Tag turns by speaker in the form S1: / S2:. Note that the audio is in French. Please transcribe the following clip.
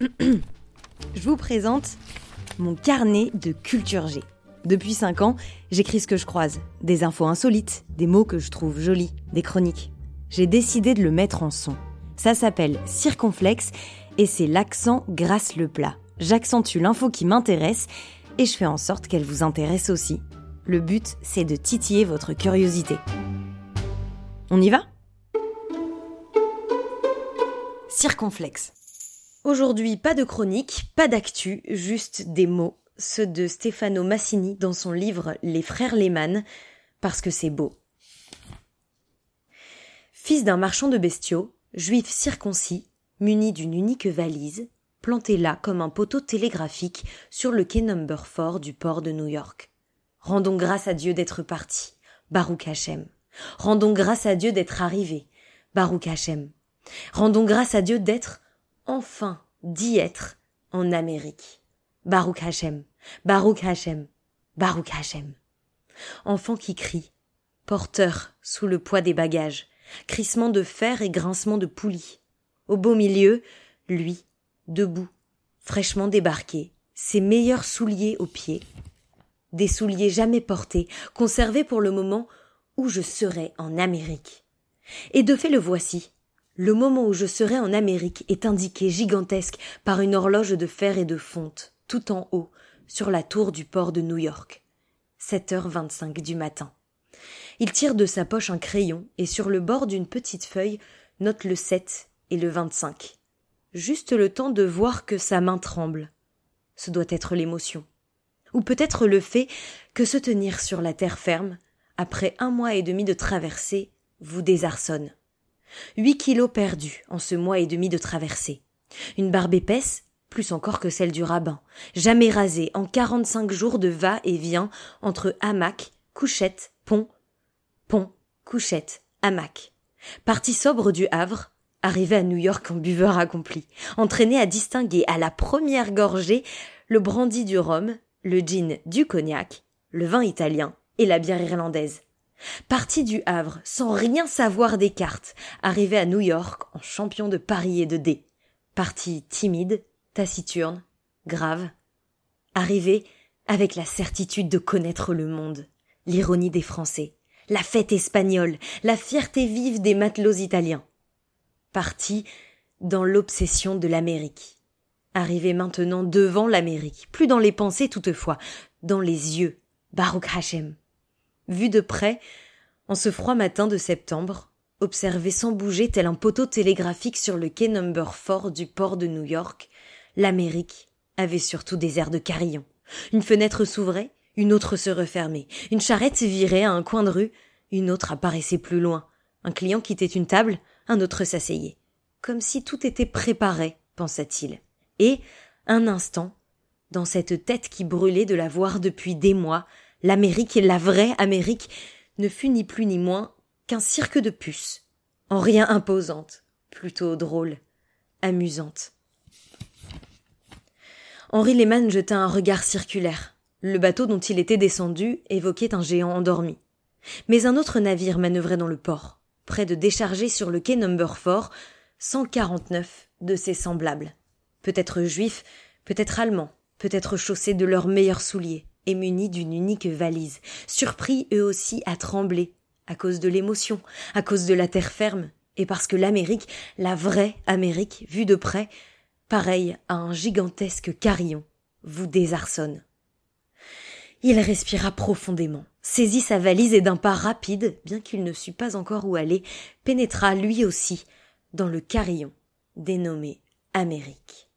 S1: Je vous présente mon carnet de culture G. Depuis 5 ans, j'écris ce que je croise. Des infos insolites, des mots que je trouve jolis, des chroniques. J'ai décidé de le mettre en son. Ça s'appelle Circonflexe et c'est l'accent grâce le plat. J'accentue l'info qui m'intéresse et je fais en sorte qu'elle vous intéresse aussi. Le but, c'est de titiller votre curiosité. On y va? Circonflexe. Aujourd'hui, pas de chronique, pas d'actu, juste des mots, ceux de Stefano Massini dans son livre Les frères Lehmann, parce que c'est beau. Fils d'un marchand de bestiaux, juif circoncis, muni d'une unique valise, planté là comme un poteau télégraphique sur le quai number 4 du port de New York. Rendons grâce à Dieu d'être parti, Baruch Hashem. Rendons grâce à Dieu d'être arrivé, Baruch Hashem. Rendons grâce à Dieu d'être enfin d'y être en Amérique. Baruch Hashem, Baruch Hashem, Baruch Hashem. Enfant qui crie, porteur sous le poids des bagages, crissement de fer et grincement de poulies. Au beau milieu, lui, debout, fraîchement débarqué, ses meilleurs souliers aux pieds. Des souliers jamais portés, conservés pour le moment où je serai en Amérique. Et de fait le voici, le moment où je serai en Amérique est indiqué gigantesque par une horloge de fer et de fonte, tout en haut, sur la tour du port de New York. 7h25 du matin. Il tire de sa poche un crayon et sur le bord d'une petite feuille note le 7 et le 25. Juste le temps de voir que sa main tremble. Ce doit être l'émotion. Ou peut-être le fait que se tenir sur la terre ferme, après un mois et demi de traversée, vous désarçonne. Huit kilos perdus en ce mois et demi de traversée. Une barbe épaisse, plus encore que celle du rabbin, jamais rasée en quarante-cinq jours de va-et-vient entre hamac, couchette, pont, pont, couchette, hamac. Parti sobre du Havre, arrivé à New York en buveur accompli, entraîné à distinguer à la première gorgée le brandy du rhum, le gin du cognac, le vin italien et la bière irlandaise. Parti du Havre sans rien savoir des cartes, arrivé à New York en champion de Paris et de dés. Parti timide, taciturne, grave. Arrivé avec la certitude de connaître le monde, l'ironie des Français, la fête espagnole, la fierté vive des matelots italiens. Parti dans l'obsession de l'Amérique. Arrivé maintenant devant l'Amérique, plus dans les pensées toutefois, dans les yeux, Baruch Hashem vu de près, en ce froid matin de septembre, observé sans bouger tel un poteau télégraphique sur le quai number 4 du port de New York, l'Amérique avait surtout des airs de carillon. Une fenêtre s'ouvrait, une autre se refermait, une charrette virait à un coin de rue, une autre apparaissait plus loin. Un client quittait une table, un autre s'asseyait. Comme si tout était préparé, pensa-t-il. Et, un instant, dans cette tête qui brûlait de la voir depuis des mois, l'Amérique, la vraie Amérique, ne fut ni plus ni moins qu'un cirque de puces, en rien imposante, plutôt drôle, amusante. Henri Lehmann jeta un regard circulaire. Le bateau dont il était descendu évoquait un géant endormi. Mais un autre navire manœuvrait dans le port, près de décharger sur le quai number 4 149 de ses semblables. Peut-être juifs, peut-être allemands, peut-être chaussés de leurs meilleurs souliers et munis d'une unique valise, surpris eux aussi à trembler, à cause de l'émotion, à cause de la terre ferme, et parce que l'Amérique, la vraie Amérique, vue de près, pareille à un gigantesque carillon, vous désarçonne. Il respira profondément, saisit sa valise et d'un pas rapide, bien qu'il ne sût pas encore où aller, pénétra lui aussi dans le carillon dénommé Amérique.